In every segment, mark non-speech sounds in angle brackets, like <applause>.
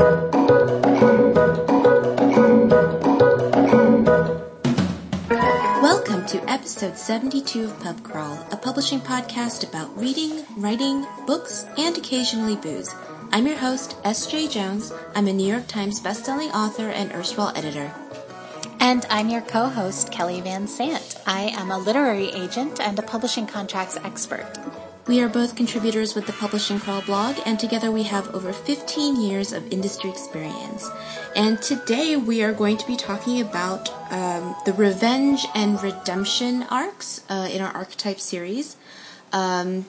Welcome to episode 72 of Pub Crawl, a publishing podcast about reading, writing, books, and occasionally booze. I'm your host, S. Jae-Jones. I'm a New York Times bestselling author and erstwhile editor. And I'm your co host, Kelly Van Sant. I am a literary agent and a publishing contracts expert. We are both contributors with the Publishing Crawl blog, and together we have over 15 years of industry experience. And today we are going to be talking about um, the revenge and redemption arcs uh, in our archetype series. Um,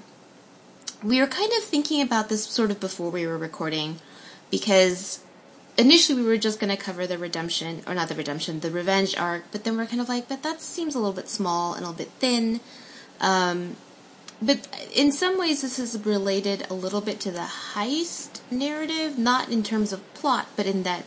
we were kind of thinking about this sort of before we were recording because initially we were just going to cover the redemption, or not the redemption, the revenge arc, but then we're kind of like, but that seems a little bit small and a little bit thin. Um, but in some ways, this is related a little bit to the heist narrative, not in terms of plot, but in that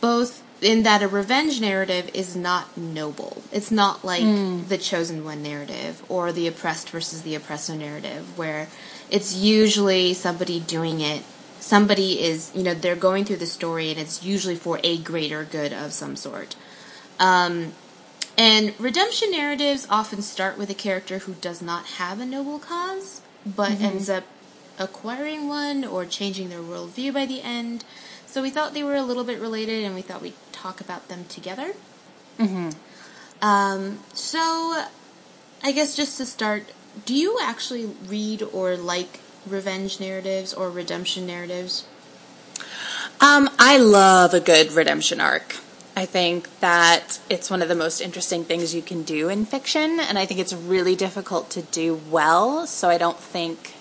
both in that a revenge narrative is not noble. It's not like mm. the chosen one narrative or the oppressed versus the oppressor narrative, where it's usually somebody doing it. Somebody is, you know, they're going through the story, and it's usually for a greater good of some sort. Um, and redemption narratives often start with a character who does not have a noble cause, but mm-hmm. ends up acquiring one or changing their worldview by the end. So we thought they were a little bit related, and we thought we'd talk about them together. Mm-hmm. Um, so, I guess just to start, do you actually read or like revenge narratives or redemption narratives? Um, I love a good redemption arc. I think that it's one of the most interesting things you can do in fiction, and I think it's really difficult to do well. So I don't think,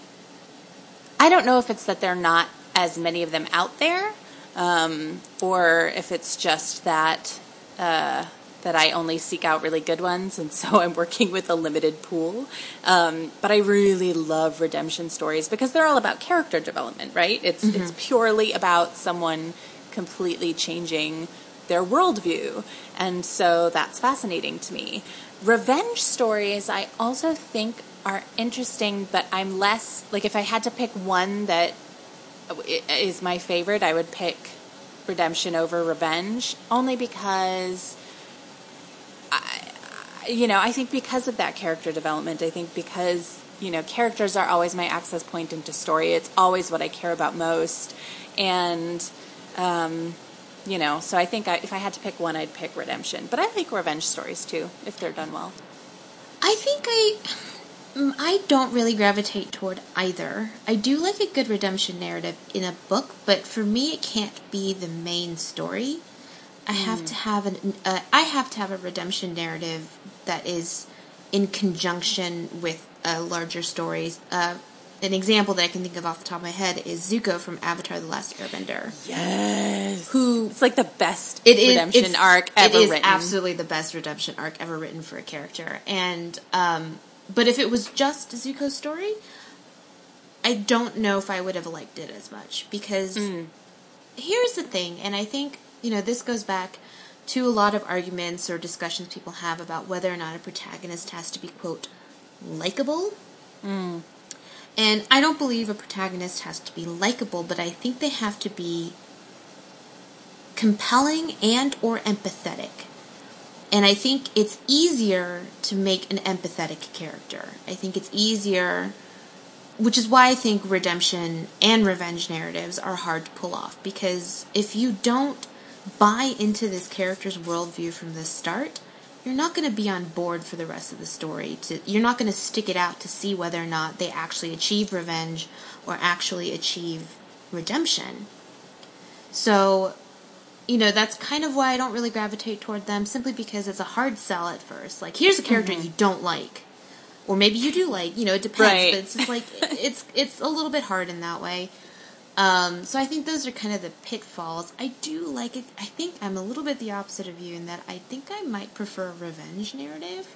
I don't know if it's that there are not as many of them out there, um, or if it's just that uh, that I only seek out really good ones, and so I'm working with a limited pool. Um, but I really love redemption stories because they're all about character development, right? It's mm-hmm. it's purely about someone completely changing their worldview. And so that's fascinating to me. Revenge stories, I also think are interesting, but I'm less, like, if I had to pick one that is my favorite, I would pick Redemption over Revenge, only because. I, you know, I think because of that character development, I think because, you know, characters are always my access point into story. It's always what I care about most. And, um, you know, so I think I, if I had to pick one, I'd pick Redemption. But I like revenge stories too, if they're done well. I think I. Mm, I don't really gravitate toward either. I do like a good redemption narrative in a book, but for me, it can't be the main story. I have mm. to have an. Uh, I have to have a redemption narrative that is in conjunction with a larger stories, Uh, an example that I can think of off the top of my head is Zuko from Avatar: The Last Airbender. Yes, who it's like the best it redemption is, arc ever It is written. absolutely the best redemption arc ever written for a character. And um, but if it was just Zuko's story, I don't know if I would have liked it as much because mm. here's the thing, and I think you know this goes back to a lot of arguments or discussions people have about whether or not a protagonist has to be quote likable. Mm and I don't believe a protagonist has to be likable, but I think they have to be compelling and or empathetic. And I think it's easier to make an empathetic character. I think it's easier which is why I think redemption and revenge narratives are hard to pull off because if you don't buy into this character's worldview from the start, you're not going to be on board for the rest of the story. To you're not going to stick it out to see whether or not they actually achieve revenge or actually achieve redemption. So, you know, that's kind of why I don't really gravitate toward them simply because it's a hard sell at first. Like, here's a character mm-hmm. you don't like. Or maybe you do like, you know, it depends, right. but it's just like <laughs> it's it's a little bit hard in that way. Um, so I think those are kind of the pitfalls. I do like it. I think I'm a little bit the opposite of you in that I think I might prefer a revenge narrative.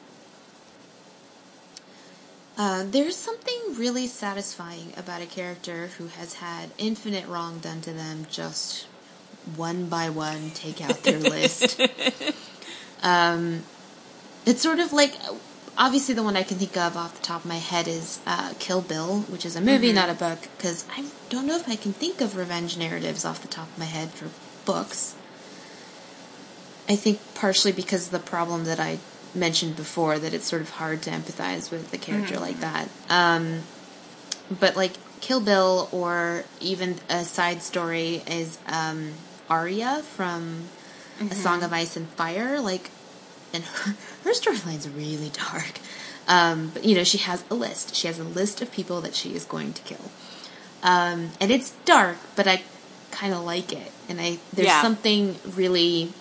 Uh, there's something really satisfying about a character who has had infinite wrong done to them just one by one take out their <laughs> list. Um, it's sort of like obviously the one I can think of off the top of my head is uh, Kill Bill, which is a movie, mm-hmm. not a book, because I don't know if I can think of revenge narratives off the top of my head for books. I think partially because of the problem that I mentioned before, that it's sort of hard to empathize with a character mm-hmm. like that. Um, but like Kill Bill, or even a side story is um, Arya from mm-hmm. A Song of Ice and Fire. Like, and her, <laughs> her storyline's really dark. Um, but you know, she has a list. She has a list of people that she is going to kill. Um, and it's dark, but I kind of like it. And I there's yeah. something really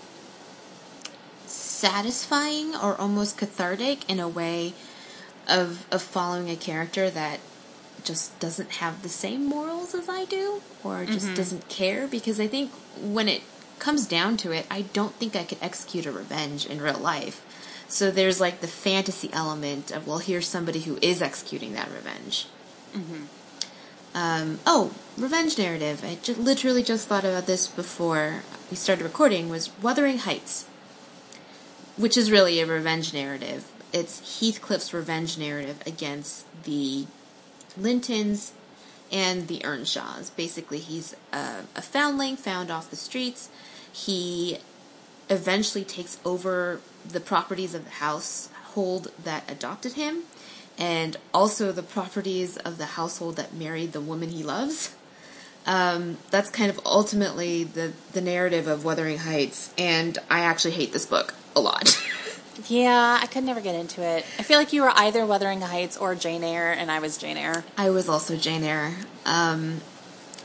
satisfying or almost cathartic in a way of of following a character that just doesn't have the same morals as I do or just mm-hmm. doesn't care because I think when it comes down to it, I don't think I could execute a revenge in real life. So there's like the fantasy element of, well, here's somebody who is executing that revenge. Mm-hmm. Um, oh, revenge narrative. I literally just thought about this before we started recording. Was Wuthering Heights, which is really a revenge narrative. It's Heathcliff's revenge narrative against the Lintons and the Earnshaws. Basically, he's a, a foundling found off the streets. He eventually takes over the properties of the household that adopted him and also the properties of the household that married the woman he loves. Um, that's kind of ultimately the, the narrative of Wuthering Heights, and I actually hate this book a lot. <laughs> yeah, I could never get into it. I feel like you were either Wuthering Heights or Jane Eyre, and I was Jane Eyre. I was also Jane Eyre. Um,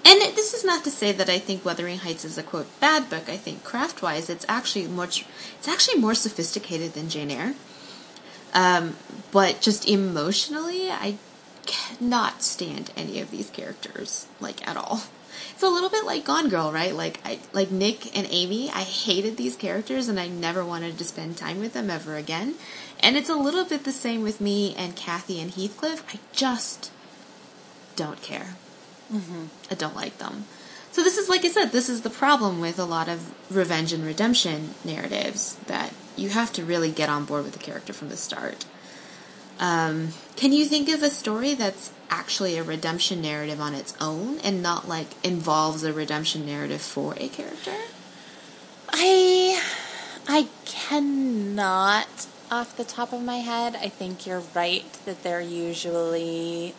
and this is not to say that I think Wuthering Heights is a quote bad book. I think craft wise, it's actually much, it's actually more sophisticated than Jane Eyre. Um, but just emotionally, I cannot stand any of these characters like at all. It's a little bit like Gone Girl, right? Like I like Nick and Amy. I hated these characters and I never wanted to spend time with them ever again. And it's a little bit the same with me and Cathy and Heathcliff. I just don't care. Mm-hmm. I don't like them. So this is like I said, this is the problem with a lot of revenge and redemption narratives that you have to really get on board with the character from the start. Um, can you think of a story that's actually a redemption narrative on its own and not like involves a redemption narrative for a character? I I cannot off the top of my head. I think you're right that they're usually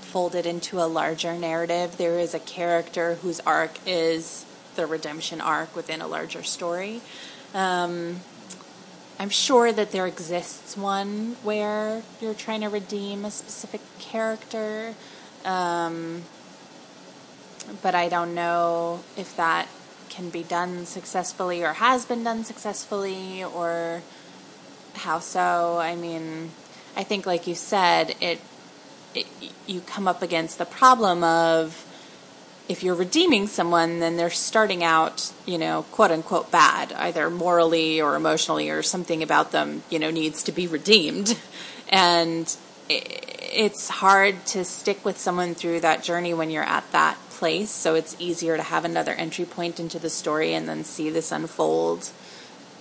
folded into a larger narrative. There is a character whose arc is the redemption arc within a larger story. Um, I'm sure that there exists one where you're trying to redeem a specific character, um, but I don't know if that can be done successfully or has been done successfully or how so. I mean, I think, like you said, it, it you come up against the problem of if you're redeeming someone, then they're starting out, you know, quote unquote bad, either morally or emotionally, or something about them, you know, needs to be redeemed. <laughs> And it's hard to stick with someone through that journey when you're at that place. So it's easier to have another entry point into the story and then see this unfold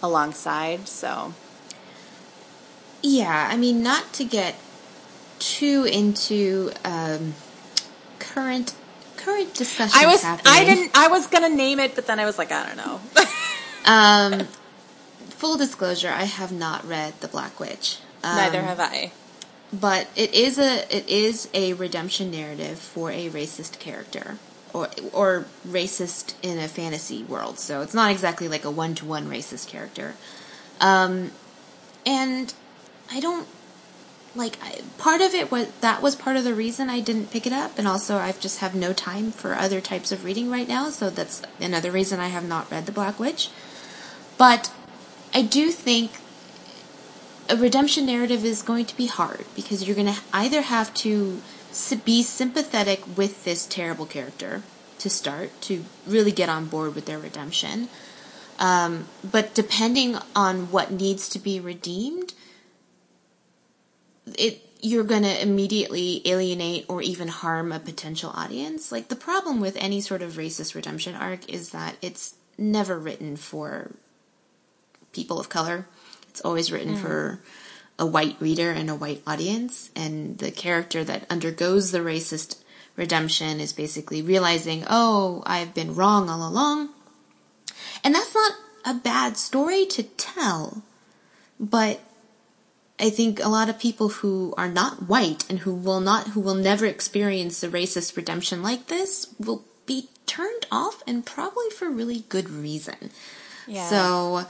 alongside. So, yeah, I mean, not to get too into um, current current discussion. I was happening. I didn't I was gonna name it, but then I was like, I don't know. <laughs> um, full disclosure, I have not read The Black Witch. Um, Neither have I. But it is a it is a redemption narrative for a racist character. Or, or racist in a fantasy world, so it's not exactly like a one to one racist character. Um, and I don't like I, part of it was that was part of the reason I didn't pick it up, and also I just have no time for other types of reading right now, so that's another reason I have not read The Black Witch. But I do think a redemption narrative is going to be hard because you're going to either have to be sympathetic with this terrible character to start to really get on board with their redemption. Um, but depending on what needs to be redeemed, it you're going to immediately alienate or even harm a potential audience. Like the problem with any sort of racist redemption arc is that it's never written for people of color. It's always written mm. for a white reader and a white audience. And the character that undergoes the racist redemption is basically realizing, oh, I've been wrong all along. And that's not a bad story to tell, but I think a lot of people who are not white and who will not, who will never experience a racist redemption like this will be turned off and probably for really good reason. Yeah. So.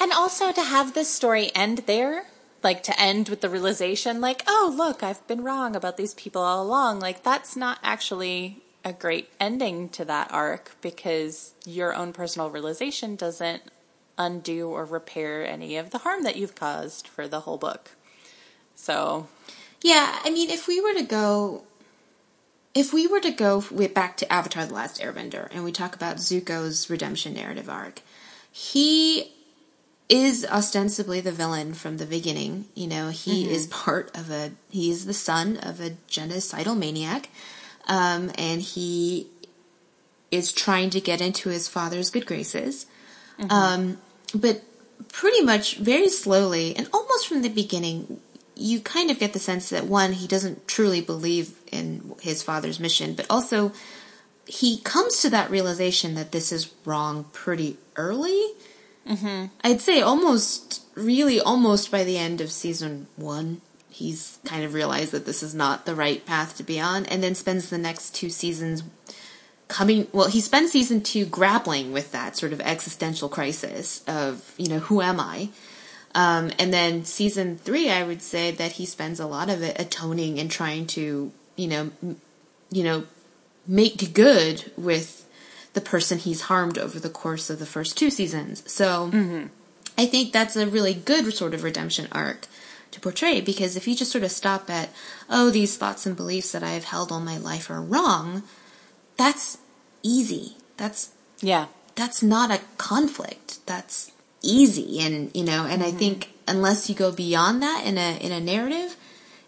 And also to have this story end there, like to end with the realization, like, oh, look, I've been wrong about these people all along. Like, that's not actually a great ending to that arc because your own personal realization doesn't undo or repair any of the harm that you've caused for the whole book. So, yeah, I mean, if we were to go, if we were to go back to Avatar: The Last Airbender and we talk about Zuko's redemption narrative arc, he is ostensibly the villain from the beginning. You know, he mm-hmm. is part of a, he is the son of a genocidal maniac um, and he is trying to get into his father's good graces. Mm-hmm. Um, but pretty much very slowly and almost from the beginning, you kind of get the sense that one, he doesn't truly believe in his father's mission, but also he comes to that realization that this is wrong pretty early. Mm-hmm. I'd say almost, really almost by the end of season one he's kind of realized that this is not the right path to be on, and then spends the next two seasons coming. Well, he spends season two grappling with that sort of existential crisis of you know who am I. Um, and then season three, I would say that he spends a lot of it atoning and trying to, you know, m- you know, make good with the person he's harmed over the course of the first two seasons. So mm-hmm. I think that's a really good sort of redemption arc to portray because if you just sort of stop at, oh, these thoughts and beliefs that I have held all my life are wrong, that's easy. That's, yeah, that's not a conflict. That's easy. And, you know, and mm-hmm. I think unless you go beyond that in a, in a narrative,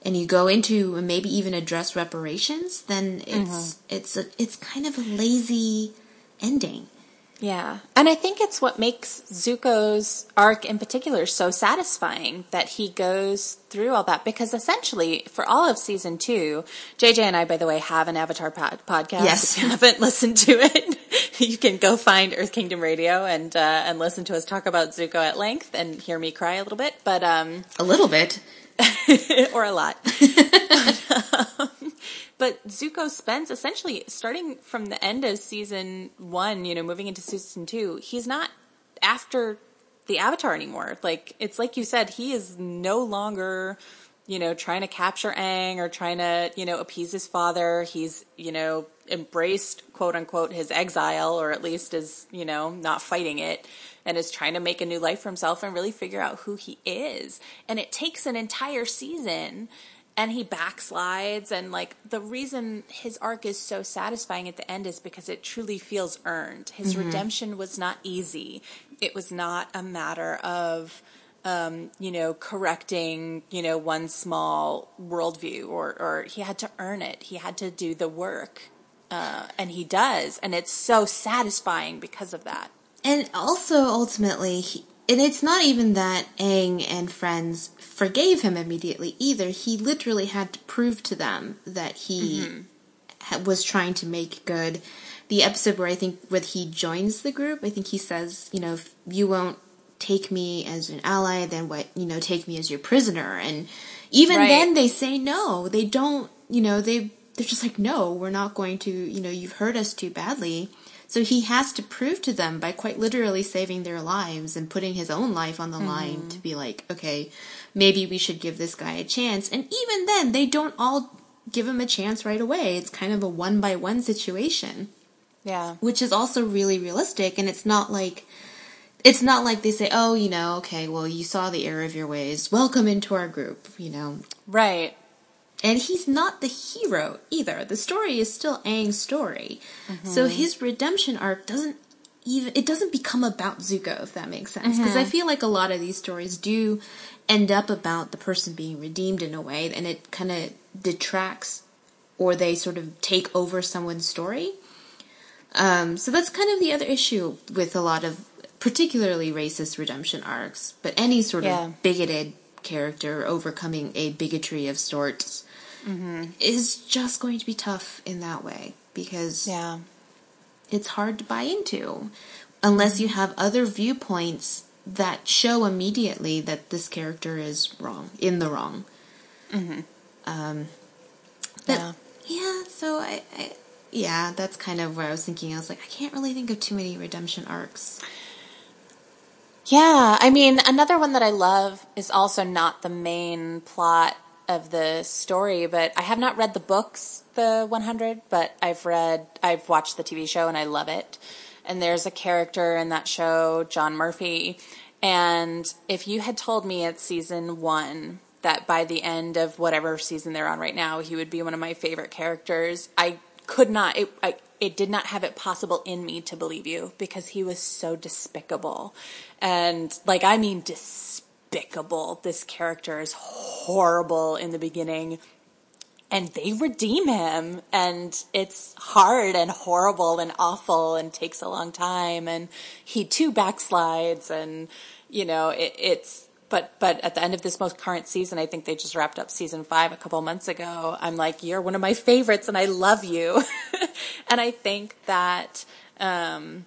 and you go into maybe even address reparations, then it's mm-hmm. it's a, it's kind of a lazy ending. Yeah. And I think it's what makes Zuko's arc in particular so satisfying that he goes through all that because essentially for all of season two, JJ and I, by the way, have an Avatar pod- podcast. Yes. If you haven't <laughs> listened to it, <laughs> you can go find Earth Kingdom Radio and, uh, and listen to us talk about Zuko at length and hear me cry a little bit. But, um, a little bit. <laughs> or a lot. but, um, but Zuko spends essentially starting from the end of season one, you know, moving into season two, he's not after the Avatar anymore. Like, it's like you said, he is no longer, you know, trying to capture Aang or trying to, you know, appease his father. He's, you know, embraced quote unquote his exile or at least is, you know, not fighting it and is trying to make a new life for himself and really figure out who he is. And it takes an entire season and he backslides and like the reason his arc is so satisfying at the end is because it truly feels earned. His mm-hmm. redemption was not easy. It was not a matter of um, you know correcting you know one small worldview or or he had to earn it. He had to do the work uh, and he does and it's so satisfying because of that. And also ultimately he, and it's not even that Aang and friends forgave him immediately either. He literally had to prove to them that he mm-hmm. was trying to make good. The episode where I think when he joins the group, I think he says, you know, if you won't take me as an ally, then what, you know, take me as your prisoner. And even right. then they say no. They don't, you know, they, they're just like, no, we're not going to, you know, you've hurt us too badly. So he has to prove to them by quite literally saving their lives and putting his own life on the mm-hmm. line to be like, okay, maybe we should give this guy a chance. And even then, they don't all give him a chance right away. It's kind of a one by one situation. Yeah. Which is also really realistic. And it's not like, it's not like they say, oh, you know, okay, well, you saw the error of your ways. Welcome into our group, you know. Right. And he's not the hero either. The story is still Aang's story. Mm-hmm. So his redemption arc doesn't even it doesn't become about Zuko if that makes sense because mm-hmm. I feel like a lot of these stories do end up about the person being redeemed in a way and it kind of detracts or they sort of take over someone's story. Um, so that's kind of the other issue with a lot of particularly racist redemption arcs, but any sort yeah. of bigoted character overcoming a bigotry of sorts Mm-hmm. is just going to be tough in that way because Yeah. it's hard to buy into unless you have other viewpoints that show immediately that this character is wrong, in the wrong. Um, but Yeah. yeah, so I, I, yeah, that's kind of where I was thinking. I was like, I can't really think of too many redemption arcs. Yeah, I mean, another one that I love is also not the main plot of the story, but I have not read the books, the 100, but I've read, I've watched the TV show and I love it. And there's a character in that show, John Murphy. And if you had told me at season one that by the end of whatever season they're on right now, he would be one of my favorite characters, I could not, it, I, it did not have it possible in me to believe you because he was so despicable. And like, I mean, despicable. This character is horrible in the beginning and they redeem him and it's hard and horrible and awful and takes a long time and he too backslides and you know it, it's but but at the end of this most current season i think they just wrapped up season five a couple months ago. I'm like you're one of my favorites and i love you. <laughs> And i think that um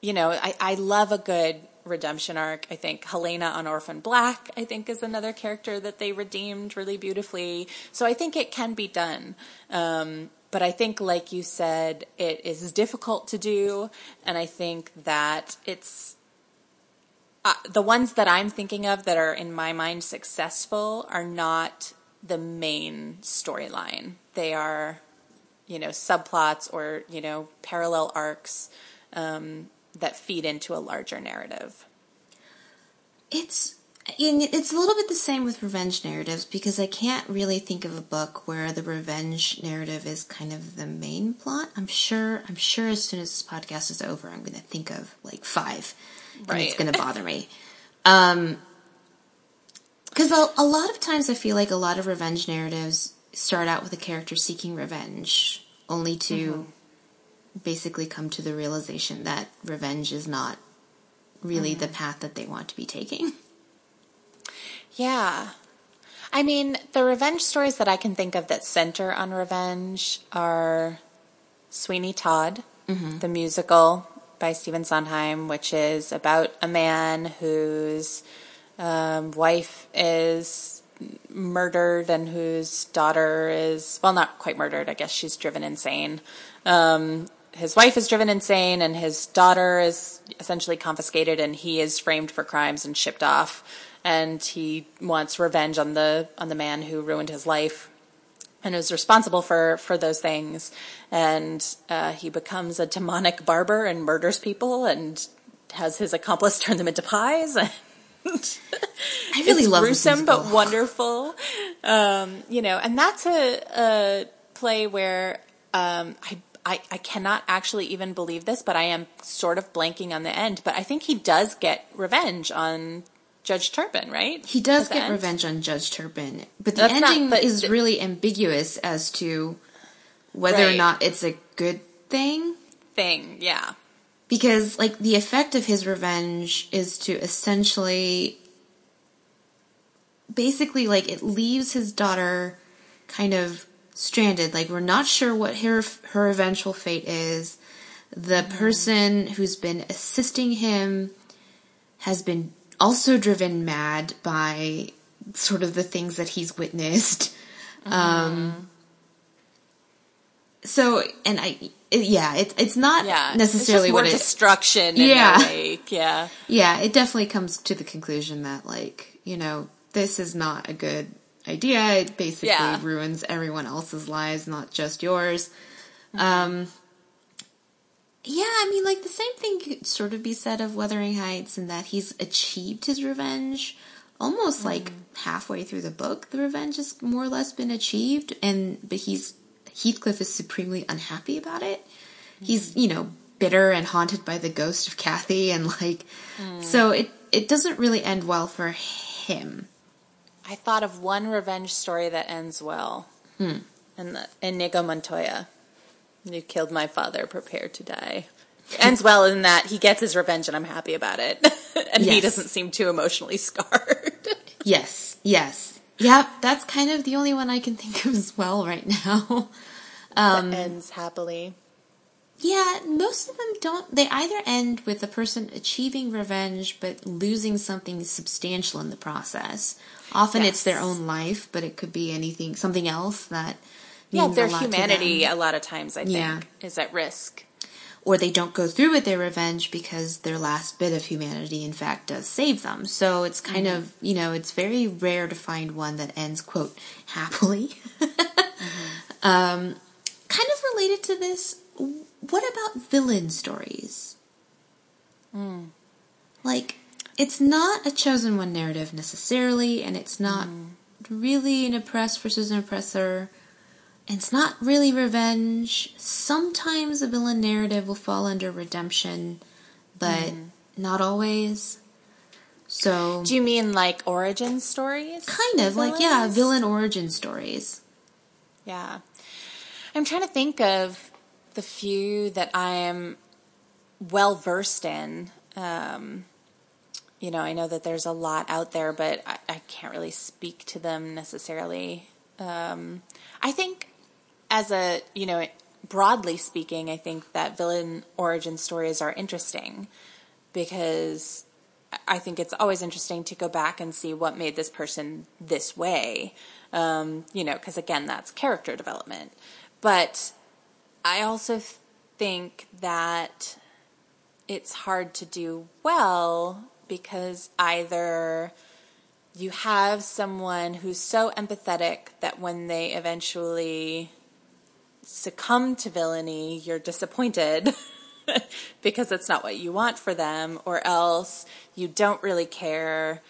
you know i i love a good redemption arc. I think Helena on Orphan Black, I think, is another character that they redeemed really beautifully. So I think it can be done. Um, but I think, like you said, it is difficult to do. And I think that it's uh, the ones that I'm thinking of that are in my mind successful are not the main storyline. They are, you know, subplots or, you know, parallel arcs. Um, that feed into a larger narrative. It's it's a little bit the same with revenge narratives because I can't really think of a book where the revenge narrative is kind of the main plot. I'm sure I'm sure as soon as this podcast is over, I'm going to think of like five, and Right. it's going to bother me. Um, because a, a lot of times I feel like a lot of revenge narratives start out with a character seeking revenge, only to basically come to the realization that revenge is not really the path that they want to be taking. Yeah. I mean, the revenge stories that I can think of that center on revenge are Sweeney Todd, the musical by Stephen Sondheim, which is about a man whose um, wife is murdered and whose daughter is, well, not quite murdered. I guess she's driven insane. Um, his wife is driven insane and his daughter is essentially confiscated and he is framed for crimes and shipped off. And he wants revenge on the, on the man who ruined his life and is responsible for for those things. And uh, he becomes a demonic barber and murders people and has his accomplice <laughs> turn them into pies. <laughs> I really love this gruesome but wonderful. Um, you know, and that's a, a play where um, I, I I cannot actually even believe this, but I am sort of blanking on the end. But I think he does get revenge on Judge Turpin, right? He does get end? revenge on Judge Turpin, but the That's not- ending but is the- really ambiguous as to whether or not it's a good thing. Thing, yeah. Because, like, the effect of his revenge is to essentially, basically, like, it leaves his daughter kind of stranded. Like, we're not sure what her her eventual fate is. The person who's been assisting him has been also driven mad by sort of the things that he's witnessed. Um, so, and I, it- yeah, it, it's not Yeah, necessarily it's what it, destruction. Yeah. in the wake. yeah, yeah, it definitely comes to the conclusion that like, you know, this is not a good idea. It basically Yeah. ruins everyone else's lives, not just yours. Um, yeah, I mean, like the same thing could sort of be said of Wuthering Heights in that he's achieved his revenge almost like mm. halfway through the book. The revenge has more or less been achieved, and but he's Heathcliff is supremely unhappy about it. He's mm. you know bitter and haunted by the ghost of Cathy, and like mm. so it it doesn't really end well for him. I thought of one revenge story that ends well. Hmm. And the, Inigo Montoya. You killed my father, prepare to die. Ends well in that he gets his revenge and I'm happy about it. <laughs> and he doesn't seem too emotionally <laughs> scarred. yes, yes. Yep, that's kind of the only one I can think of as well right now. Um, that ends happily. Yeah, most of them don't. They either end with the person achieving revenge but losing something substantial in the process. Often yes. it's their own life, but it could be anything, something else that. Yeah, their humanity a lot of times, I think, yeah. is at risk. Or they don't go through with their revenge because their last bit of humanity, in fact, does save them. So it's kind mm-hmm. of, you know, it's very rare to find one that ends, quote, happily. <laughs> mm-hmm. um, kind of related to this, what about villain stories? Mm. Like, it's not a chosen one narrative necessarily, and it's not mm. really an oppressed versus an oppressor. And it's not really revenge. Sometimes a villain narrative will fall under redemption, but mm. not always. So, do you mean like origin stories? Kind of like yeah, villain origin stories. Yeah, I'm trying to think of the few that I am well versed in. Um, you know, I know that there's a lot out there, but I, I can't really speak to them necessarily. Um, I think, as a, you know, broadly speaking, I think that villain origin stories are interesting because I think it's always interesting to go back and see what made this person this way. Um, you know, because again, that's character development. But I also think that it's hard to do well because either you have someone who's so empathetic that when they eventually succumb to villainy, you're disappointed <laughs> because it's not what you want for them, or else you don't really care,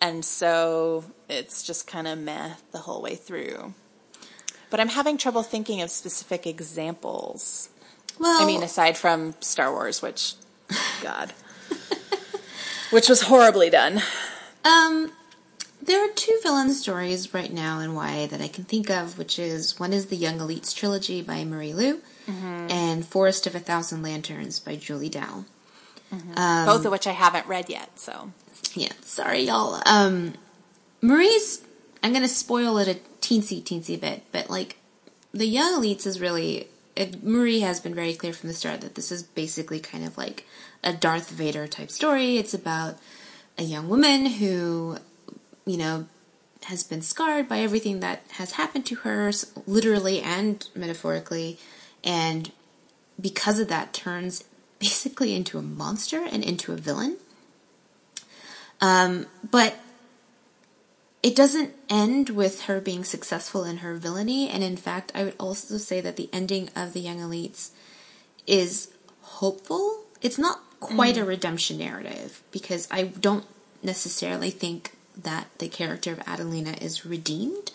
and so it's just kind of meh the whole way through but I'm having trouble thinking of specific examples. Well, I mean, aside from Star Wars, which, <laughs> God, <laughs> which was horribly done. Um, there are two villain stories right now in YA that I can think of, which is one is the Young Elites trilogy by Marie Lu, mm-hmm. and Forest of a Thousand Lanterns by Julie Dao. Mm-hmm. Um, Both of which I haven't read yet, so yeah, sorry y'all. Um, Marie's, I'm gonna spoil it a teensy teensy bit, but like the young elites is really it, Marie has been very clear from the start that this is basically kind of like a Darth Vader type story. It's about a young woman who, you know, has been scarred by everything that has happened to her, literally and metaphorically, and because of that, turns basically into a monster and into a villain. Um, but it doesn't end with her being successful in her villainy, and in fact, I would also say that the ending of the Young Elites is hopeful. It's not quite mm. a redemption narrative because I don't necessarily think that the character of Adelina is redeemed,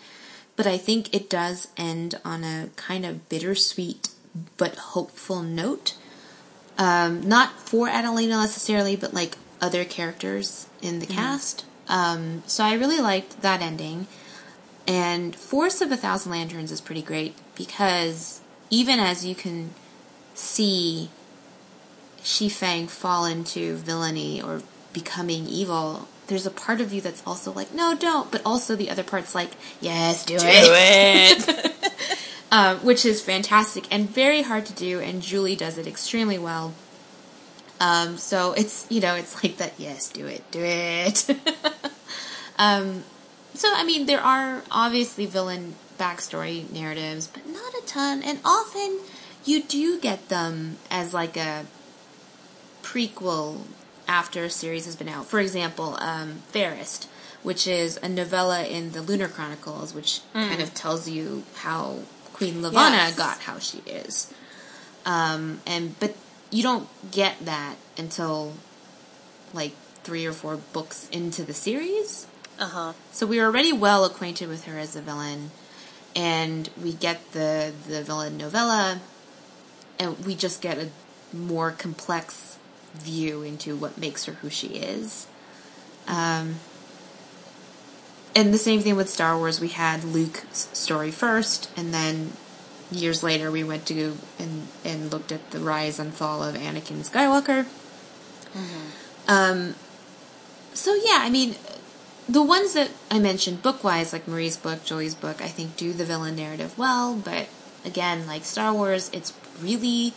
but I think it does end on a kind of bittersweet but hopeful note. Um, not for Adelina necessarily, but like other characters in the mm. cast. Um, so I really liked that ending. And Forest of a Thousand Lanterns is pretty great because even as you can see Feng fall into villainy or becoming evil, there's a part of you that's also like, no, don't. But also the other part's like, yes, do, do it. it. um, <laughs> which is fantastic and very hard to do, and Julie does it extremely well. Um, so it's, you know, it's like that, yes, do it, do it. <laughs> um, so, I mean, there are obviously villain backstory narratives, but not a ton. And often you do get them as like a prequel after a series has been out. For example, um, Fairest, which is a novella in the Lunar Chronicles, which mm. kind of tells you how Queen Levana yes. got how she is. Um, and but you don't get that until like three or four books into the series. Uh huh. So we are already well acquainted with her as a villain, and we get the the villain novella, and we just get a more complex view into what makes her who she is. Um, and the same thing with Star Wars. We had Luke's story first, and then years later, we went to and and looked at the rise and fall of Anakin Skywalker. Mm-hmm. Um, so yeah, I mean, the ones that I mentioned book wise, like Marie's book, Julie's book, I think do the villain narrative well, but again, like Star Wars, it's really,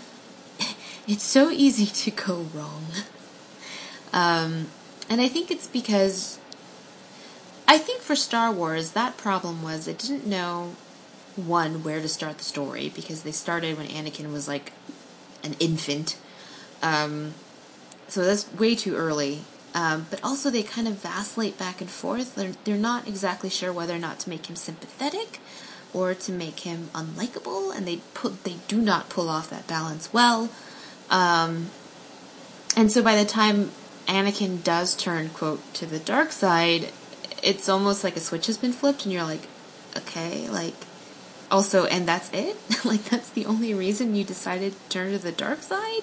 <laughs> it's so easy to go wrong. <laughs> Um, and I think it's because, I think for Star Wars, that problem was it didn't know, one, where to start the story, because they started when Anakin was like an infant. Um, so that's way too early. Um, but also they kind of vacillate back and forth. They're, they're not exactly sure whether or not to make him sympathetic or to make him unlikable, and they put they do not pull off that balance well. Um, and so by the time Anakin does turn quote to the dark side, it's almost like a switch has been flipped, and you're like, okay, like also, and that's it. <laughs> like that's the only reason you decided to turn to the dark side.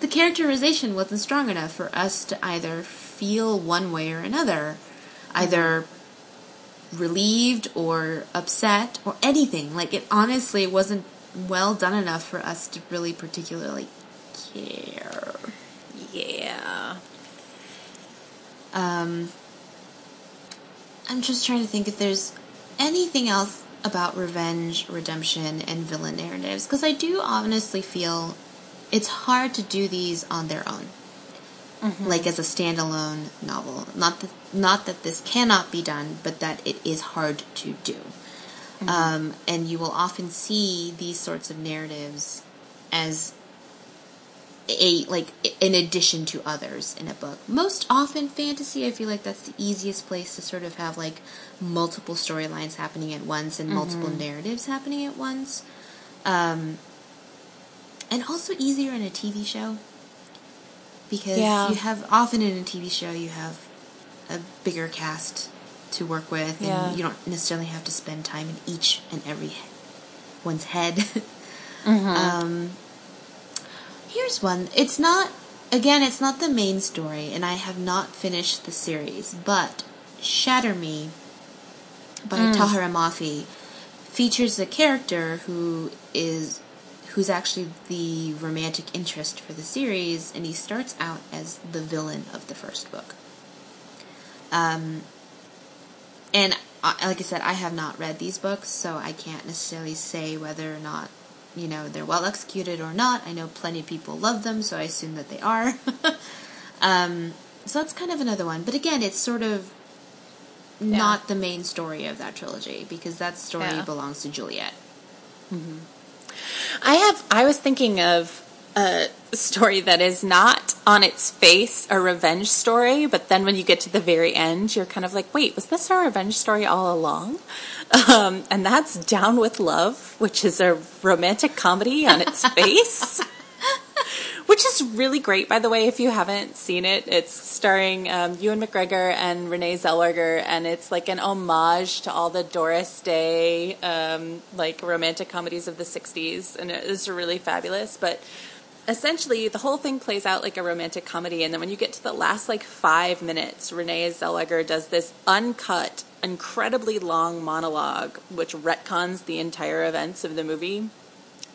The characterization wasn't strong enough for us to either feel one way or another, either relieved or upset or anything. Like it honestly wasn't well done enough for us to really particularly care. Yeah. Um, I'm just trying to think if there's anything else about revenge, redemption, and villain narratives because I do honestly feel it's hard to do these on their own. Mm-hmm. Like as a standalone novel. Not that, not that this cannot be done, but that it is hard to do. Mm-hmm. Um, and you will often see these sorts of narratives as a like in addition to others in a book. Most often fantasy, I feel like that's the easiest place to sort of have like multiple storylines happening at once and mm-hmm. multiple narratives happening at once. Um, and also easier in a TV show because yeah. you have often in a TV show you have a bigger cast to work with, and yeah. you don't necessarily have to spend time in each and every one's head. <laughs> mm-hmm. um, here's one. It's not again. It's not the main story, and I have not finished the series, but Shatter Me by mm. Tahereh Mafi features a character who is who's actually the romantic interest for the series, and he starts out as the villain of the first book. Um, and uh, like I said, I have not read these books, so I can't necessarily say whether or not, you know, they're well executed or not. I know plenty of people love them, so I assume that they are. <laughs> um, so that's kind of another one. But again, it's sort of yeah. not the main story of that trilogy because that story yeah. belongs to Juliette. Mm-hmm. I have. I was thinking of a story that is not on its face a revenge story, but then when you get to the very end, you're kind of like, wait, was this a revenge story all along? Um, and that's Down with Love, which is a romantic comedy on its <laughs> face which is really great, by the way. If you haven't seen it, it's starring um, Ewan McGregor and Renee Zellweger, and it's like an homage to all the Doris Day um, like romantic comedies of the '60s, and it is really fabulous. But essentially, the whole thing plays out like a romantic comedy, and then when you get to the last like five minutes, Renee Zellweger does this uncut, incredibly long monologue, which retcons the entire events of the movie.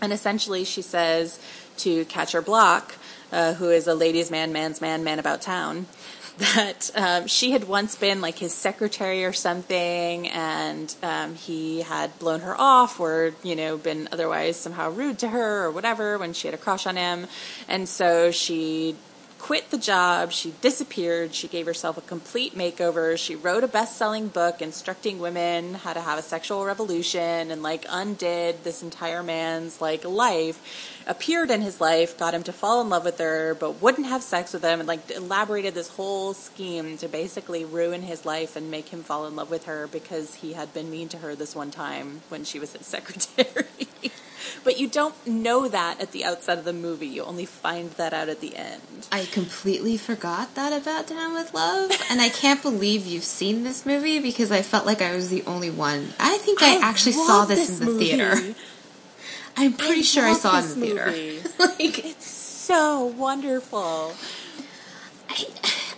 And essentially, she says to Catcher Block, uh, who is a ladies' man, man's man, man about town, <laughs> that um, she had once been like his secretary or something, and um, he had blown her off or, you know, been otherwise somehow rude to her or whatever when she had a crush on him. And so she quit the job. She disappeared. She gave herself a complete makeover. She wrote a best selling book instructing women how to have a sexual revolution and like undid this entire man's like life, appeared in his life, got him to fall in love with her, but wouldn't have sex with him and like elaborated this whole scheme to basically ruin his life and make him fall in love with her because he had been mean to her this one time when she was his <laughs> secretary. But you don't know that at the outset of the movie. You only find that out at the end. I completely forgot that about Down with Love, and I can't believe you've seen this movie because I felt like I was the only one. I think I, I actually saw this, this in the movie. theater. I'm pretty I sure I saw it in the theater. <laughs> like it's so wonderful. I,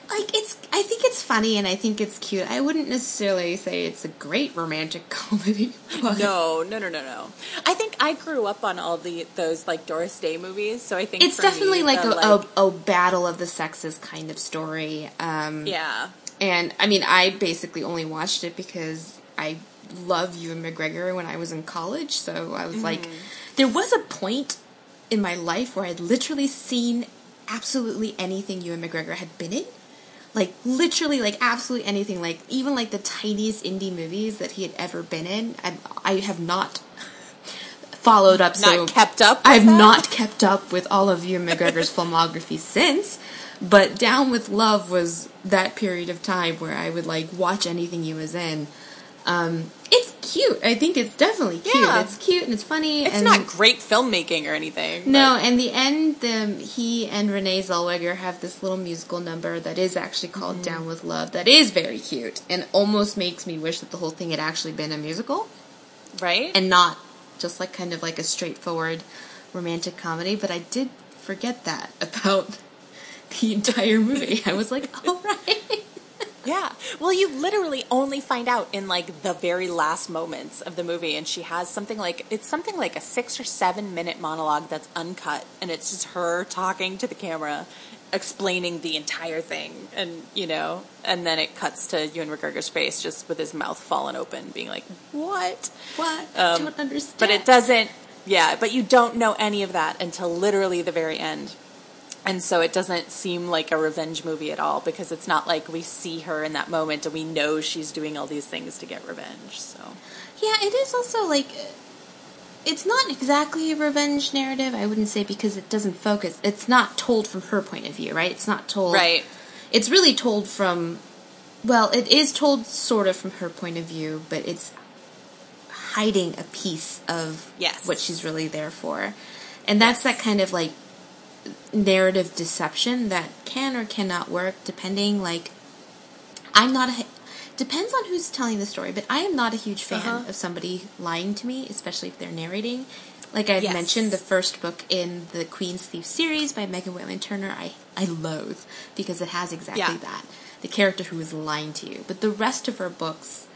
like it's I think it's funny and I think it's cute. I wouldn't necessarily say it's a great romantic <laughs> comedy. But. No, no, no, no, no. I think I grew up on all the those like Doris Day movies, so I think it's definitely me, like, the, a, like, a, a, battle of the sexes kind of story. Um, yeah, And I mean, I basically only watched it because I love Ewan McGregor when I was in college. So I was mm-hmm. like, there was a point in my life where I'd literally seen absolutely anything Ewan McGregor had been in. Like literally, like absolutely anything. Like even like the tiniest indie movies that he had ever been in. I, I have not <laughs> followed up. Not so kept up. I've that? not kept up with all of Ewan McGregor's <laughs> filmography since. But Down with Love was that period of time where I would like watch anything he was in. Um, it's cute. I think it's definitely cute. Yeah. It's cute and it's funny. It's not great filmmaking or anything. No, and the end, the, he and Renee Zellweger have this little musical number that is actually called mm-hmm. Down with Love that is very cute and almost makes me wish that the whole thing had actually been a musical. Right. And not just like kind of like a straightforward romantic comedy, but I did forget that <laughs> about the entire movie. I was like, <laughs> all right. Yeah. Well, you literally only find out in like the very last moments of the movie, and she has something like it's something like a six or seven minute monologue that's uncut, and it's just her talking to the camera, explaining the entire thing, and you know, and then it cuts to Ewan McGregor's face just with his mouth fallen open, being like, "What? What? Um, don't understand." But it doesn't. Yeah, but you don't know any of that until literally the very end. And so it doesn't seem like a revenge movie at all because it's not like we see her in that moment and we know she's doing all these things to get revenge. So yeah, it is also like it's not exactly a revenge narrative. I wouldn't say because it doesn't focus. It's not told from her point of view, right? It's not told right. It's really told from well, it is told sort of from her point of view, but it's hiding a piece of yes. what she's really there for. And that's yes. that kind of like narrative deception that can or cannot work depending like I'm not a depends on who's telling the story, but I am not a huge fan uh-huh. of somebody lying to me, especially if they're narrating. Like I've yes. mentioned, the first book in the Queen's Thief series by Megan Whalen Turner, I, I loathe because it has exactly yeah. that. The character who is lying to you. But the rest of her books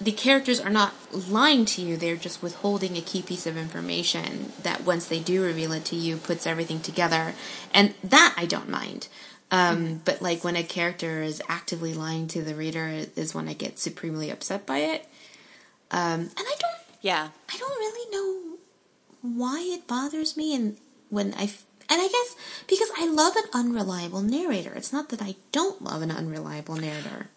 the characters are not lying to you, they're just withholding a key piece of information that once they do reveal it to you puts everything together. And that I don't mind. Um, mm-hmm. But like when a character is actively lying to the reader is when I get supremely upset by it. Um, and I don't. Yeah. I don't really know why it bothers me, and when I and I guess because I love an unreliable narrator. It's not that I don't love an unreliable narrator.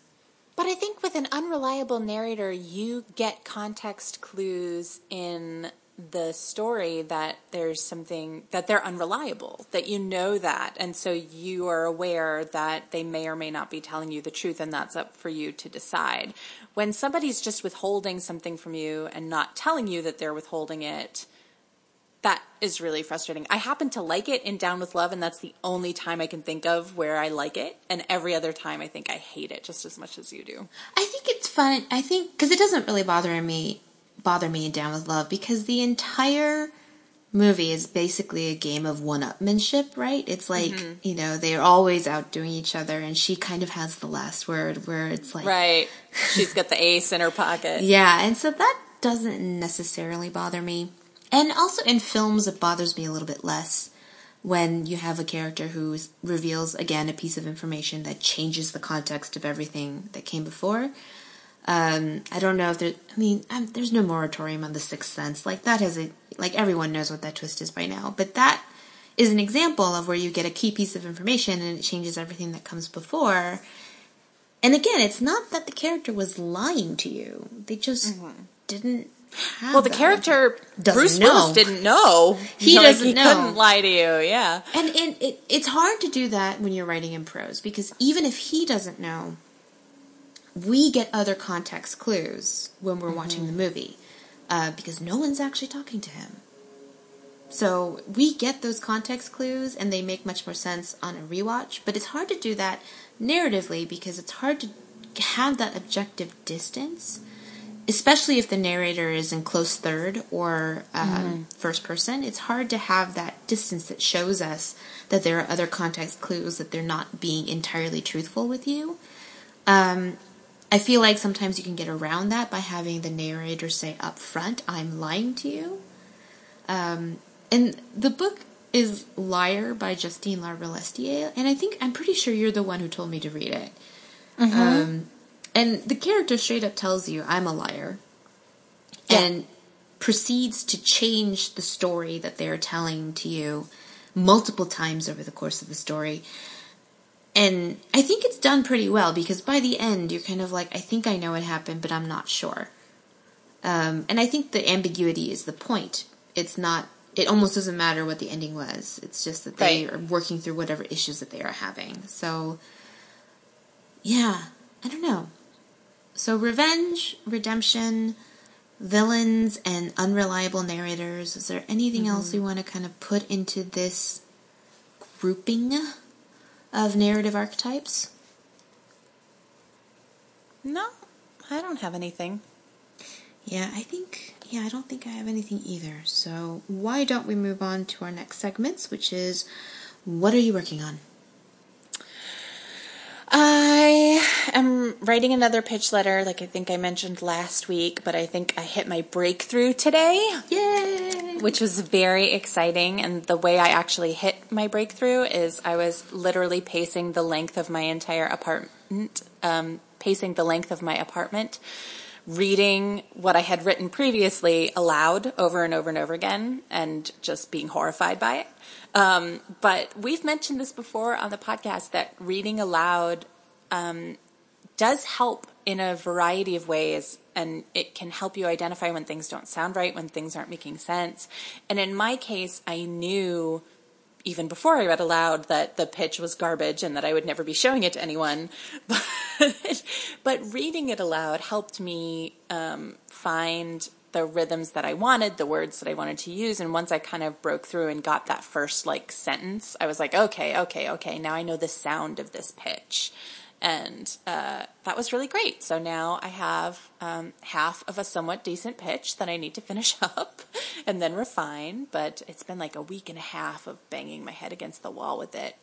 But I think with an unreliable narrator, you get context clues in the story that there's something that they're unreliable, that you know that. And so you are aware that they may or may not be telling you the truth, and that's up for you to decide. When somebody's just withholding something from you and not telling you that they're withholding it, that is really frustrating. I happen to like it in Down with Love, and that's the only time I can think of where I like it. And every other time, I think I hate it just as much as you do. I think it's fun. I think because it doesn't really bother me bother me in Down with Love because the entire movie is basically a game of one-upmanship, right? It's like mm-hmm. you know they're always outdoing each other, and she kind of has the last word, where it's like right, <laughs> she's got the ace in her pocket. Yeah, and so that doesn't necessarily bother me. And also in films, it bothers me a little bit less when you have a character who reveals again a piece of information that changes the context of everything that came before. Um, I don't know if there. I mean, I'm, there's no moratorium on the Sixth Sense. Like that has a like everyone knows what that twist is by now. But that is an example of where you get a key piece of information and it changes everything that comes before. And again, it's not that the character was lying to you; they just mm-hmm. didn't well, the character Bruce know. Willis didn't know. <laughs> He doesn't he know. couldn't lie to you. Yeah, and it, it, it's hard to do that when you're writing in prose because even if he doesn't know, we get other context clues when we're mm-hmm. watching the movie uh, because no one's actually talking to him. So we get those context clues and they make much more sense on a rewatch, but it's hard to do that narratively because it's hard to have that objective distance especially if the narrator is in close third or um, mm-hmm. first person, it's hard to have that distance that shows us that there are other context clues that they're not being entirely truthful with you. Um, I feel like sometimes you can get around that by having the narrator say up front, I'm lying to you. Um, and the book is Liar by Justine La and I think, I'm pretty sure you're the one who told me to read it. Um, and the character straight up tells you, I'm a liar. Yeah. And proceeds to change the story that they're telling to you multiple times over the course of the story. And I think it's done pretty well because by the end, you're kind of like, I think I know what happened, but I'm not sure. Um, and I think the ambiguity is the point. It's not, it almost doesn't matter what the ending was. It's just that they Right. are working through whatever issues that they are having. So, yeah, I don't know. So, revenge, redemption, villains, and unreliable narrators. Is there anything mm-hmm. else you want to kind of put into this grouping of narrative archetypes? No, I don't have anything. Yeah, I think, yeah, I don't think I have anything either. So, why don't we move on to our next segments, which is what are you working on? I am writing another pitch letter, like I think I mentioned last week, but I think I hit my breakthrough today. Yay! which was very exciting. And the way I actually hit my breakthrough is I was literally pacing the length of my entire apartment, um, pacing the length of my apartment, reading what I had written previously aloud over and over and over again, and just being horrified by it. Um, but we've mentioned this before on the podcast that reading aloud does help in a variety of ways and it can help you identify when things don't sound right, when things aren't making sense. And in my case, I knew even before I read aloud that the pitch was garbage and that I would never be showing it to anyone. <laughs> But, but reading it aloud helped me um, find the rhythms that I wanted, the words that I wanted to use. And once I kind of broke through and got that first like sentence, I was like, okay, okay, okay, now I know the sound of this pitch. And uh, that was really great. So now I have um, half of a somewhat decent pitch that I need to finish <laughs> up and then refine. But it's been like a week and a half of banging my head against the wall with it.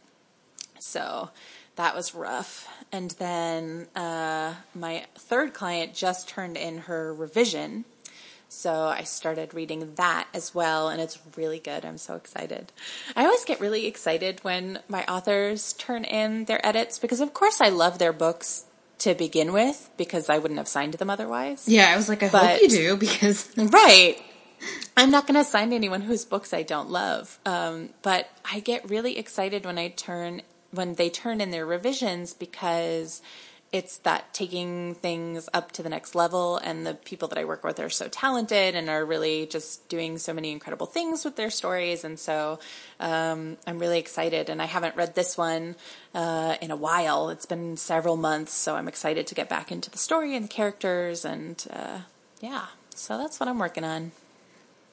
So that was rough. And then uh, my third client just turned in her revision. So I started reading that as well, and it's really good. I'm so excited. I always get really excited when my authors turn in their edits because, of course, I love their books to begin with because I wouldn't have signed them otherwise. Yeah, I was like, I hope you do because Right. I'm not going to sign anyone whose books I don't love. Um, but I get really excited when I turn when they turn in their revisions because it's that taking things up to the next level and the people that I work with are so talented and are really just doing so many incredible things with their stories and so um, I'm really excited and I haven't read this one uh, in a while. It's been several months so I'm excited to get back into the story and the characters and uh, yeah. So that's what I'm working on.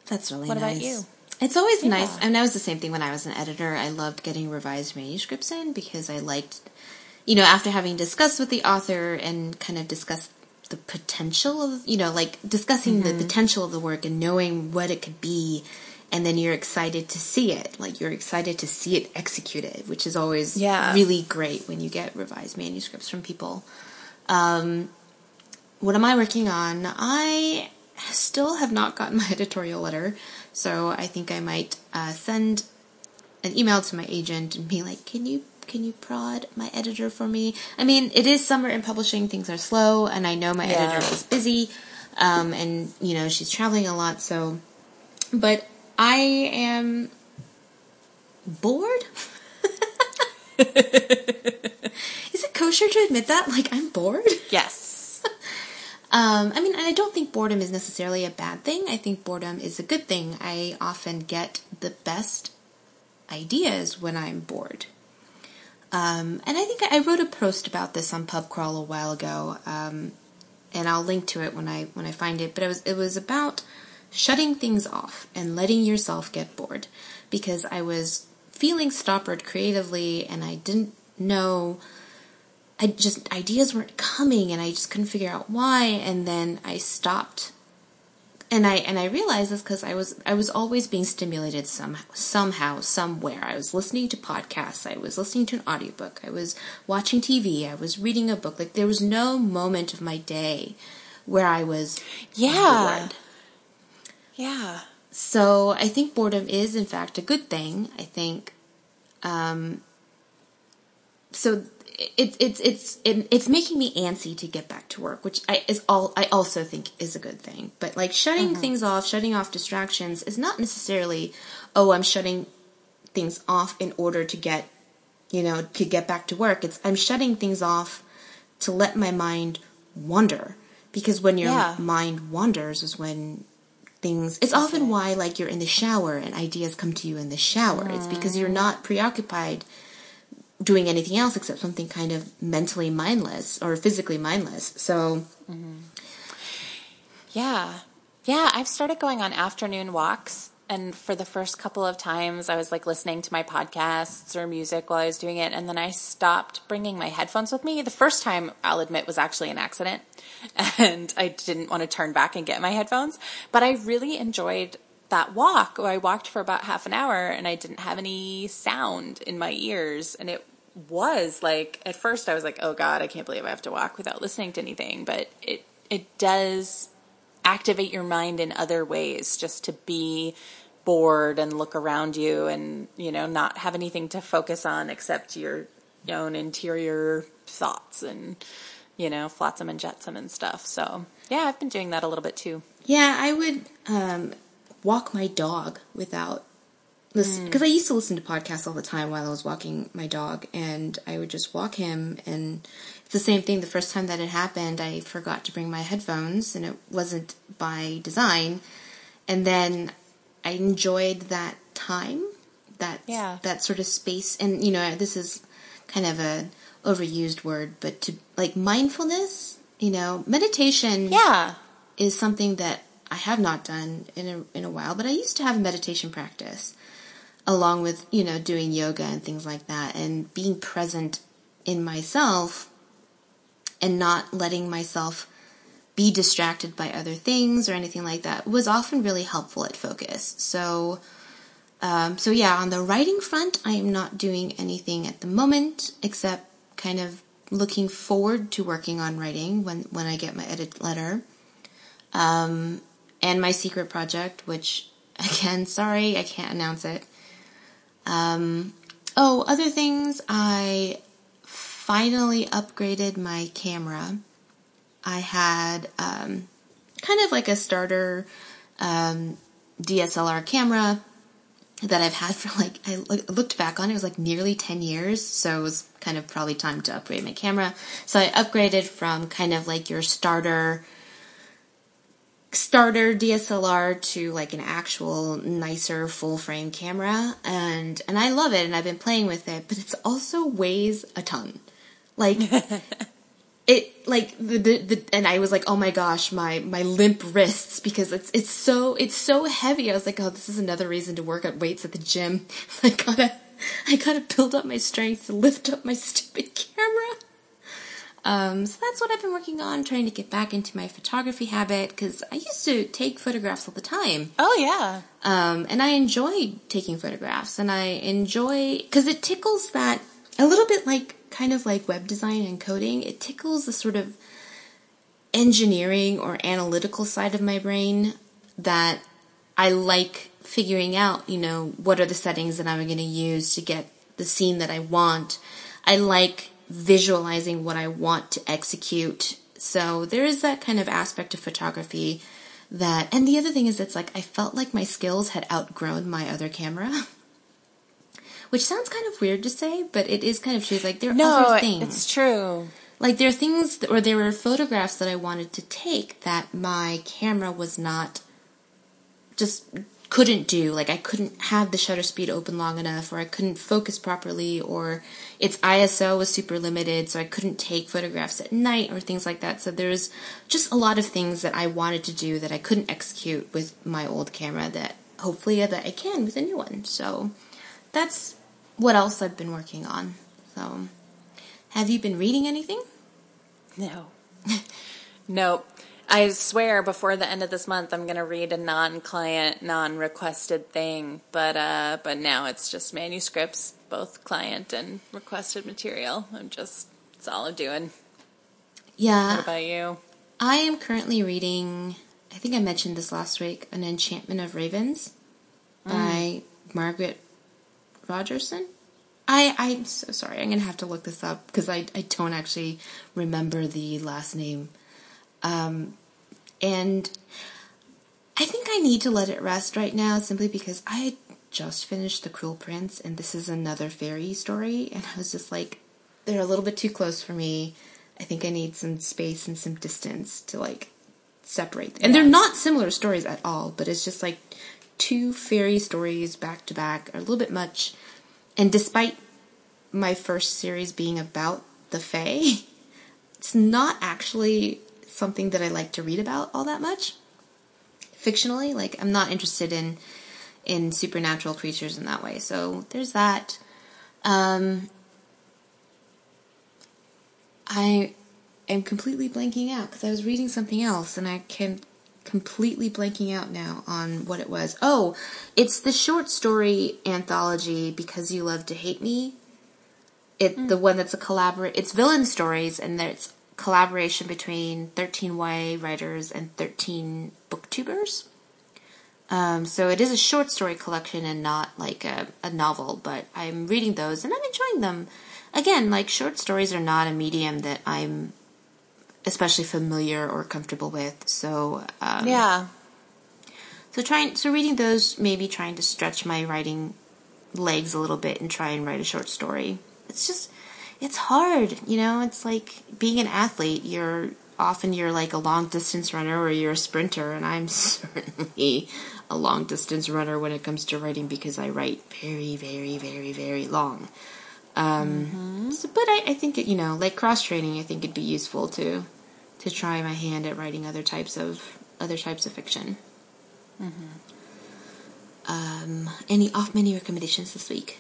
that's really What about nice. you? It's always Yeah. nice. And that was the same thing when I was an editor. I loved getting revised manuscripts in because I liked, you know, after having discussed with the author and kind of discussed the potential of, you know, like discussing Mm-hmm. the potential of the work and knowing what it could be. And then you're excited to see it. Like you're excited to see it executed, which is always Yeah. really great when you get revised manuscripts from people. Um, what am I working on? I still have not gotten <laughs> my editorial letter, so I think I might uh, send an email to my agent and be like, "Can you can you prod my editor for me?" I mean, it is summer in publishing; things are slow, and I know my Yeah. editor is busy, um, and you know she's traveling a lot. So, but I am bored. <laughs> is it kosher to admit that? Like I'm bored. Yes. <laughs> Um, I mean, and I don't think boredom is necessarily a bad thing. I think boredom is a good thing. I often get the best ideas when I'm bored. Um, and I think I wrote a post about this on PubCrawl a while ago, um, and I'll link to it when I when I find it. But it was it was about shutting things off and letting yourself get bored, because I was feeling stoppered creatively, and I didn't know I just ideas weren't coming and I just couldn't figure out why and then I stopped and I and I realized this because I was I was always being stimulated somehow somehow somewhere I was listening to podcasts I was listening to an audiobook I was watching TV I was reading a book like there was no moment of my day where I was Yeah. bored Yeah. so I think boredom is in fact a good thing. I think um, so it, it's it's it's making me antsy to get back to work, which I is all I also think is a good thing. But like shutting Mm-hmm. things off, shutting off distractions is not necessarily, oh, I'm shutting things off in order to get, you know, to get back to work. It's I'm shutting things off to let my mind wander because when your Yeah. mind wanders is when things it's often why like you're in the shower and ideas come to you in the shower it's because you're not preoccupied doing anything else except something kind of mentally mindless or physically mindless so mm-hmm. Yeah. Yeah, I've started going on afternoon walks. And for the first couple of times, I was like listening to my podcasts or music while I was doing it. And then I stopped bringing my headphones with me. The first time, I'll admit, was actually an accident. <laughs> And I didn't want to turn back and get my headphones. But I really enjoyed that walk. I walked for about half an hour and I didn't have any sound in my ears. And it was like, at first, I was like, oh God, I can't believe I have to walk without listening to anything. But it, it does activate your mind in other ways just to be bored and look around you and you know not have anything to focus on except your own interior thoughts and you know flotsam and jetsam and stuff so yeah i've been doing that a little bit too yeah i would um, walk my dog without listen mm. because i used to listen to podcasts all the time while i was walking my dog and i would just walk him and it's the same thing. The first time that it happened i forgot to bring my headphones and it wasn't by design. And then i enjoyed that time that Yeah. that sort of space. And you know this is kind of a overused word but to like mindfulness you know meditation yeah. is something that I have not done in a in a while, but I used to have a meditation practice along with, you know, doing yoga and things like that and being present in myself and not letting myself be distracted by other things or anything like that was often really helpful at focus. So um, so yeah, on the writing front, I am not doing anything at the moment except kind of looking forward to working on writing when when I get my edit letter um, and my secret project, which <laughs> again, sorry, I can't announce it. Um, oh, other things, I finally upgraded my camera. I had um, kind of like a starter um, DSLR camera that I've had <laughs> for like, I looked back on it, it was like nearly 10 years, so it was kind of probably time to upgrade my camera. So I upgraded from kind of like your starter starter DSLR to like an actual nicer full frame camera and and I love it and I've been playing with it but it's also weighs a ton. Like <laughs> it like the, the, the and I was like oh my gosh my my limp wrists because it's it's so it's so heavy. I was like oh this is another reason to work at weights at the gym. <laughs> I gotta I gotta build up my strength to lift up my stupid <laughs> camera. Um, so that's what I've been working on, trying to get back into my photography habit because I used to take photographs all the time. oh yeah Um, and I enjoy taking photographs and I enjoy, cause it tickles that, a little bit like, kind of like web design and coding, it tickles the sort of engineering or analytical side of my brain that I like figuring out, you know, what are the settings that I'm going to use to get the scene that I want. I like visualizing what I want to execute. So there is that kind of aspect of photography that, and the other thing is it's like I felt like my skills had outgrown my other camera. <laughs> Which sounds kind of weird to say, but it is kind of true. Like there are no other things it's true like there are things th- or there were photographs that I wanted to take that my camera was not just couldn't do like I couldn't have the shutter speed open long enough or I couldn't focus properly or its ISO was super limited so I couldn't take photographs at night or things like that so there's just a lot of things that I wanted to do that I couldn't execute with my old camera that hopefully that I can with a new one so that's what else I've been working on so have you been reading anything No. <laughs> nope. I swear before the end of this month I'm going to read a non-client, non-requested thing, but uh but now it's just manuscripts, both client and requested material. I'm just it's all I'm doing. Yeah, What about you? I am currently reading. I think I mentioned this last week. An Enchantment of Ravens by Margaret Rogerson. I I'm so sorry. I'm gonna have to look this up because I I don't actually remember the last name. Um, and I think I need to let it rest right now simply because I just finished The Cruel Prince and this is another fairy story and I was just like, they're a little bit too close for me. I think I need some space and some distance to like separate. Them. And they're not similar stories at all, but it's just like two fairy stories back to back are a little bit much. And despite my first series being about the Fae, <laughs> it's not actually something that I like to read about all that much. Fictionally, like I'm not interested in in supernatural creatures in that way. So there's that. Um, I am completely blanking out because I was reading something else and I can completely blanking out now on what it was. Oh, it's the short story anthology because you love to hate me. It mm. the one that's a collaborate. It's villain stories and it's collaboration between 13 YA writers and 13 booktubers. Um, so it is a short story collection and not like a, a novel, but I'm reading those and I'm enjoying them. Again, like short stories are not a medium that I'm especially familiar or comfortable with. So um, yeah. So trying so reading those, maybe trying to stretch my writing legs a little bit and try and write a short story. It's just it's hard, you know. It's like being an athlete. You're often you're like a long distance runner or you're a sprinter, and I'm <laughs> certainly a long distance runner when it comes to writing because I write very, very, very, very long. Um, mm-hmm. so, but I, I think it, you know, like cross training, I think it'd be useful to to try my hand at writing other types of other types of fiction. Mm-hmm. Um, any off menu recommendations this week?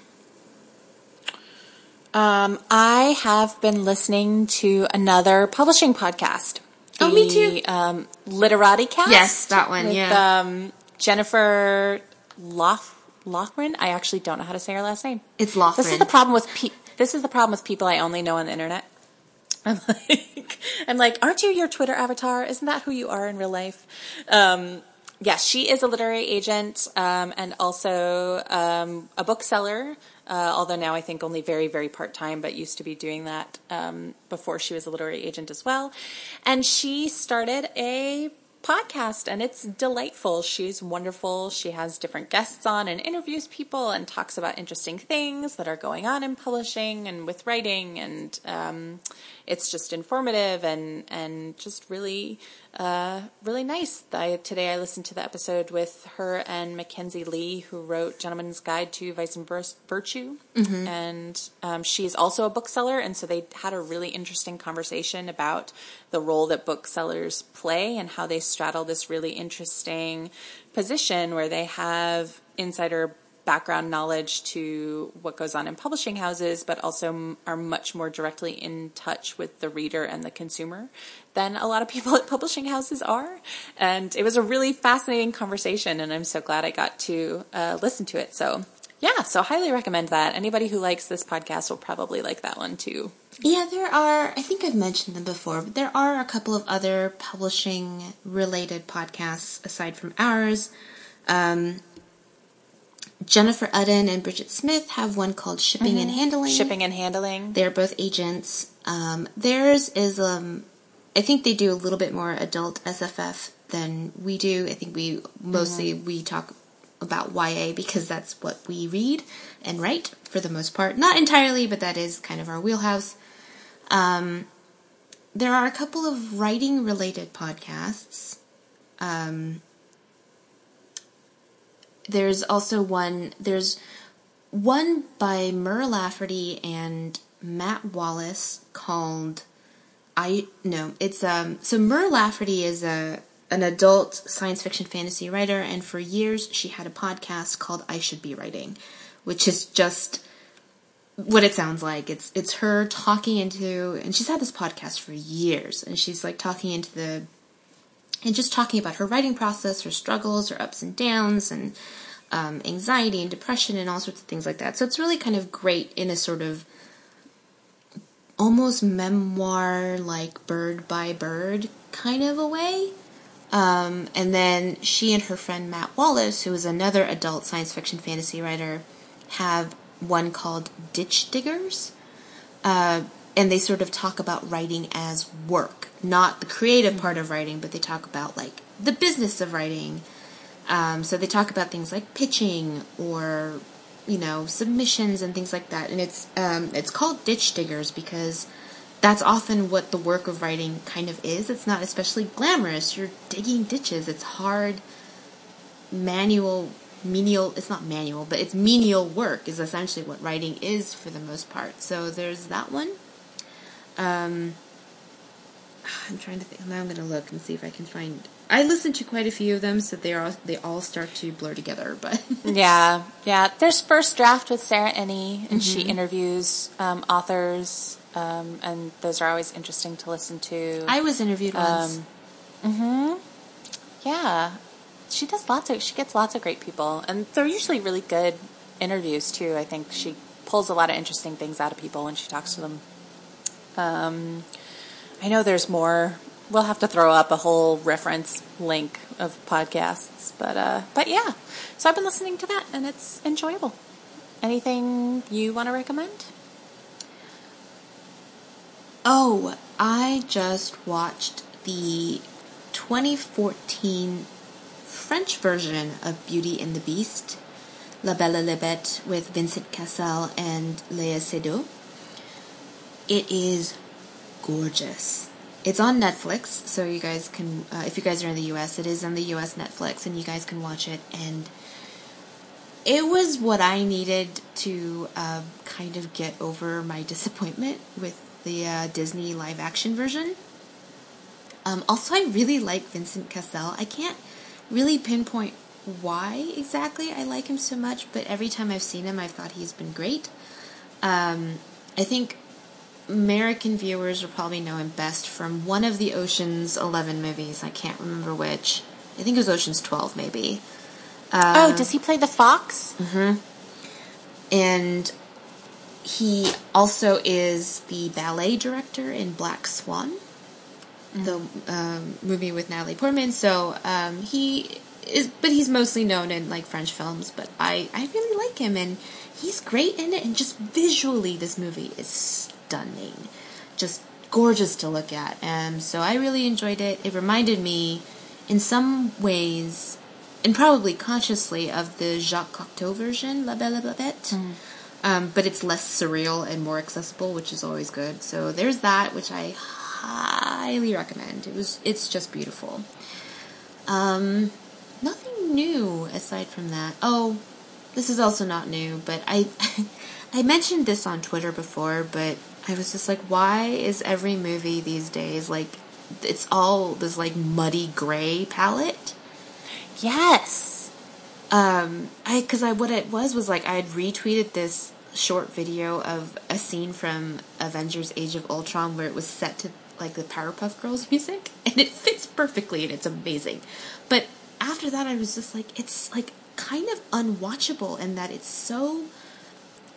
Um, I have been listening to another publishing podcast. The, oh, me too. Um, Literaticast. Yes, that one. With, yeah. Um, Jennifer Lough Laughran. I actually don't know how to say her last name. It's Laughran. This is the problem with pe- this is the problem with people I only know on the internet. <laughs> I'm like, I'm like, aren't you your Twitter avatar? Isn't that who you are in real life? Um, yeah, she is a literary agent um, and also um, a bookseller. Uh, although now I think only very, very part time, but used to be doing that um, before she was a literary agent as well. And she started a podcast and it's delightful. She's wonderful. She has different guests on and interviews people and talks about interesting things that are going on in publishing and with writing and um, it's just informative and and just really uh, really nice. I, today I listened to the episode with her and Mackenzi Lee, who wrote Gentleman's Guide to Vice and Virtue, mm-hmm. and um, she's also a bookseller, and so they had a really interesting conversation about the role that booksellers play and how they straddle this really interesting position where they have insider background knowledge to what goes on in publishing houses, but also are much more directly in touch with the reader and the consumer than a lot of <laughs> people at publishing houses are. And it was a really fascinating conversation, and I'm so glad I got to uh, listen to it. So, yeah, so highly recommend that. Anybody who likes this podcast will probably like that one too. Yeah, there are, I think I've mentioned them before, but there are a couple of other publishing related podcasts aside from ours. Um, Jennifer Udden and Bridget Smith have one called Shipping mm-hmm. and Handling. Shipping and Handling. They're both agents. Um, theirs is, um, I think they do a little bit more adult SFF than we do. I think we mostly mm-hmm. we talk about YA because that's what we read and write for the most part. Not entirely, but that is kind of our wheelhouse. Um, there are a couple of writing related podcasts. Um, there's also one, there's one by Mur Lafferty and Matt Wallace called I no, it's um so Mur Lafferty is a an adult science fiction fantasy writer and for years she had a podcast called I Should Be Writing, which is just what it sounds like. It's it's her talking into and she's had this podcast for years and she's like talking into the and just talking about her writing process, her struggles, her ups and downs, and um, anxiety and depression and all sorts of things like that. So it's really kind of great in a sort of almost memoir like bird by bird kind of a way. Um, and then she and her friend Matt Wallace, who is another adult science fiction fantasy writer, have one called Ditch Diggers. Uh, and they sort of talk about writing as work, not the creative part of writing, but they talk about like the business of writing. Um, so they talk about things like pitching or you know submissions and things like that. And it's um, it's called Ditch Diggers because that's often what the work of writing kind of is. It's not especially glamorous. You're digging ditches. It's hard manual menial it's not manual but it's menial work is essentially what writing is for the most part so there's that one um, <sighs> I'm trying to think. Now I'm going to look and see if I can find. I listened to quite a few of them, so they are they all start to blur together. <laughs> But yeah, yeah. There's first draft with Sarah Enni, and mm-hmm. she interviews um, authors, um, and those are always interesting to listen to. I was interviewed once. Um, hmm Yeah, she does lots of. She gets lots of great people, and they're usually really good interviews too. I think she pulls a lot of interesting things out of people when she talks to them. Um, I know there's more. We'll have to throw up a whole reference link of podcasts, but uh, but yeah. So I've been listening to that, and it's enjoyable. Anything you want to recommend? Oh, I just watched the 2014 French version of Beauty and the Beast, La Belle et la Bête, with Vincent Cassel and Léa Seydoux. It is gorgeous. It's on Netflix, so you guys can, uh, if you guys are in the US, it is on the US Netflix, and you guys can watch it. And it was what I needed to uh, kind of get over my <laughs> disappointment with the uh, Disney live action version. Um, also, I really like Vincent Cassel. I can't really pinpoint why exactly I like him so much, but every time I've seen him, I've thought he's been great. Um, I think American viewers will probably know him best from one of the Ocean's Eleven movies. I can't remember which. I think it was Ocean's Twelve, maybe. Uh, oh, does he play the fox? Mm-hmm. And he also is the ballet director in Black Swan, mm-hmm. the um, movie with Natalie Portman. So um, he is, but he's mostly known in like French films. But I, I really like him, and he's great in it. And just visually, this movie is stunning, just gorgeous to look at. And so I really enjoyed it. It reminded me, in some ways, and probably consciously, of the Jacques Cocteau version, La Belle et la Bête. Mm. Um, but it's less surreal and more accessible, which is always good. So there's that, which I highly recommend. It was, it's just beautiful. Um, nothing new aside from that. Oh, this is also not new, but I, <laughs> I mentioned this on Twitter before, but I was just like, why is every movie these days like it's all this like muddy gray palette? Yes. Um, I because I what it was was like I had retweeted this short video of a scene from Avengers: Age of Ultron where it was set to like the Powerpuff Girls music, <laughs> and it fits perfectly and it's amazing. But after that, I was just like, it's like kind of unwatchable in that it's so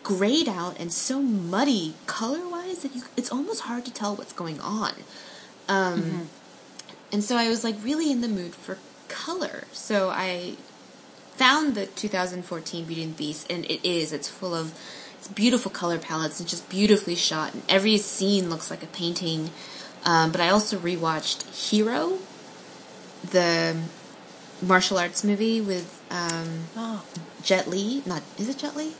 grayed out and so muddy color wise that you, it's almost hard to tell what's going on. Um, mm-hmm. And so I was like really in the mood for color. So I found the 2014 Beauty and the Beast, and it is. It's full of it's beautiful color palettes and just beautifully shot. And every scene looks like a painting. Um, but I also rewatched Hero, the martial arts movie with um, oh. Jet Li. Not is it Jet Li?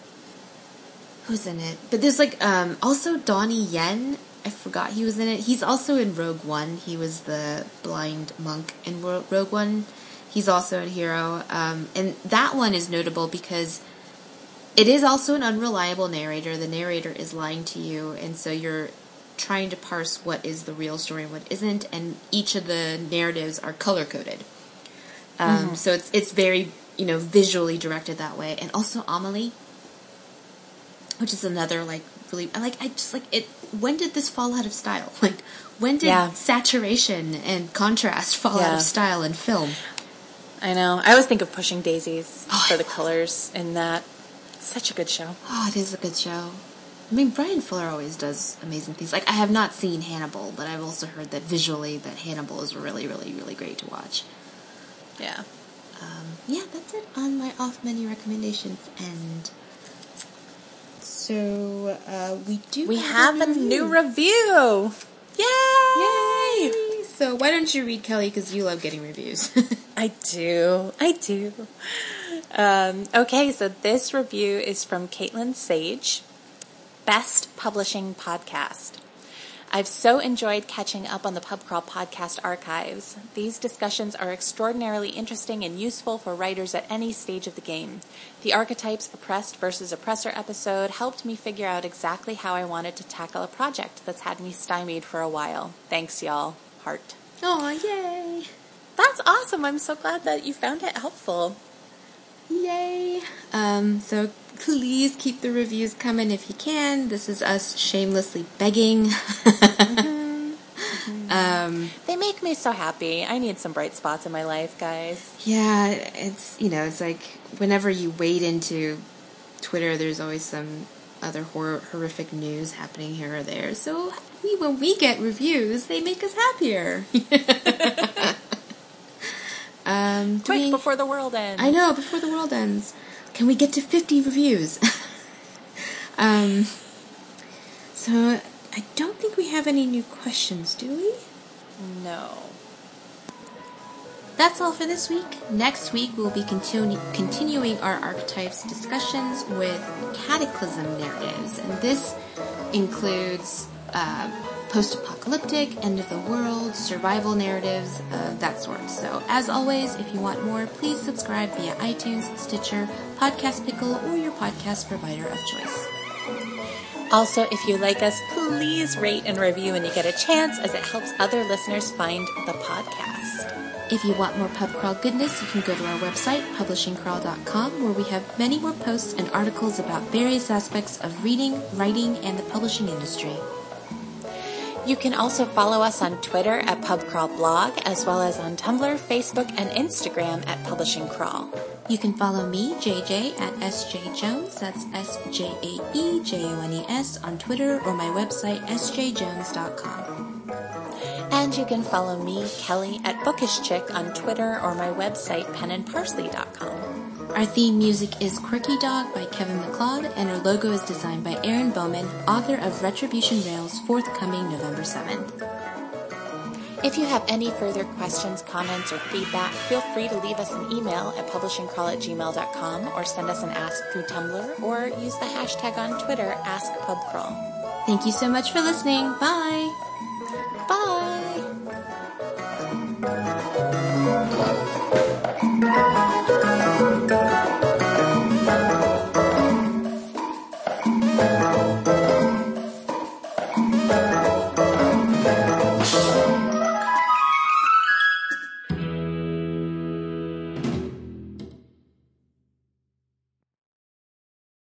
Who's in it? But there's like um also Donnie Yen. I forgot he was in it. He's also in Rogue One. He was the blind monk in Rogue One. He's also a hero. Um, and that one is notable because it is also an unreliable narrator. The narrator is lying to you, and so you're trying to parse what is the real story and what isn't. And each of the narratives are color coded. Um, mm-hmm. So it's it's very you know visually directed that way. And also Amelie which is another like really like I just like it. When did this fall out of style? <laughs> Like when did yeah. saturation and contrast fall yeah. out of style in film? I know. I always think of Pushing Daisies oh, for the colors in that. such a good show. Oh, it is a good show. I mean, Bryan Fuller always does amazing things. Like I have not seen Hannibal, but I've also heard that visually that Hannibal is really, really, really great to watch. Yeah. Um, yeah, that's it on my off menu recommendations and So uh, we do. We have a new review. Yay! Yay! So why don't you read Kelly? Because you love getting reviews. <laughs> I do. I do. Um, okay, so this review is from Caitlin Sage. Best Publishing Podcast. I've so enjoyed catching up on the Pub Crawl podcast archives. These discussions are extraordinarily interesting and useful for writers at any stage of the game. The archetypes oppressed versus oppressor episode helped me figure out exactly how I wanted to tackle a project that's had me stymied for a while. Thanks, y'all. Heart. Oh, yay! That's awesome. I'm so glad that you found it helpful. Yay! Um, so please keep the reviews coming if you can. This is us shamelessly begging. <laughs> Um, they make me so happy. I need some bright spots in my life, guys. Yeah, it's you know, it's like whenever you wade into Twitter, there's always some other hor- horrific news happening here or there. So we, when we get reviews, they make us happier. <laughs> um, Quick we, before the world ends. I know before the world ends. Can we get to 50 reviews? <laughs> um, so I don't think we have any new questions, do we? No. That's all for this week. Next week, we'll be continu- continuing our archetypes discussions with cataclysm narratives, and this includes uh, post apocalyptic, end of the world, survival narratives, uh, that sort. So, as always, if you want more, please subscribe via iTunes, Stitcher, Podcast Pickle, or your podcast provider of choice. Also, if you like us, please rate and review when you get a chance, as it helps other listeners find the podcast. If you want more pub crawl goodness, you can go to our website, publishingcrawl.com, where we have many more posts and articles about various aspects of reading, writing, and the publishing industry. You can also follow us on Twitter at PubCrawlBlog, as well as on Tumblr, Facebook, and Instagram at Publishing Crawl. You can follow me, JJ, at SJaeJones, that's S-J-A-E-J-O-N-E-S, on Twitter or my website, sjaejones.com. And you can follow me, Kelly, at Bookish Chick on Twitter or my website, penandparsley.com. Our theme music is Quirky Dog by Kevin MacLeod, and our logo is designed by Erin Bowman, author of Retribution Rails, forthcoming November 7th. If you have any further questions, comments, or feedback, feel free to leave us an email at publishingcrawl at gmail.com or send us an ask through Tumblr or use the hashtag on Twitter, AskPubCrawl. Thank you so much for listening. Bye. Bye!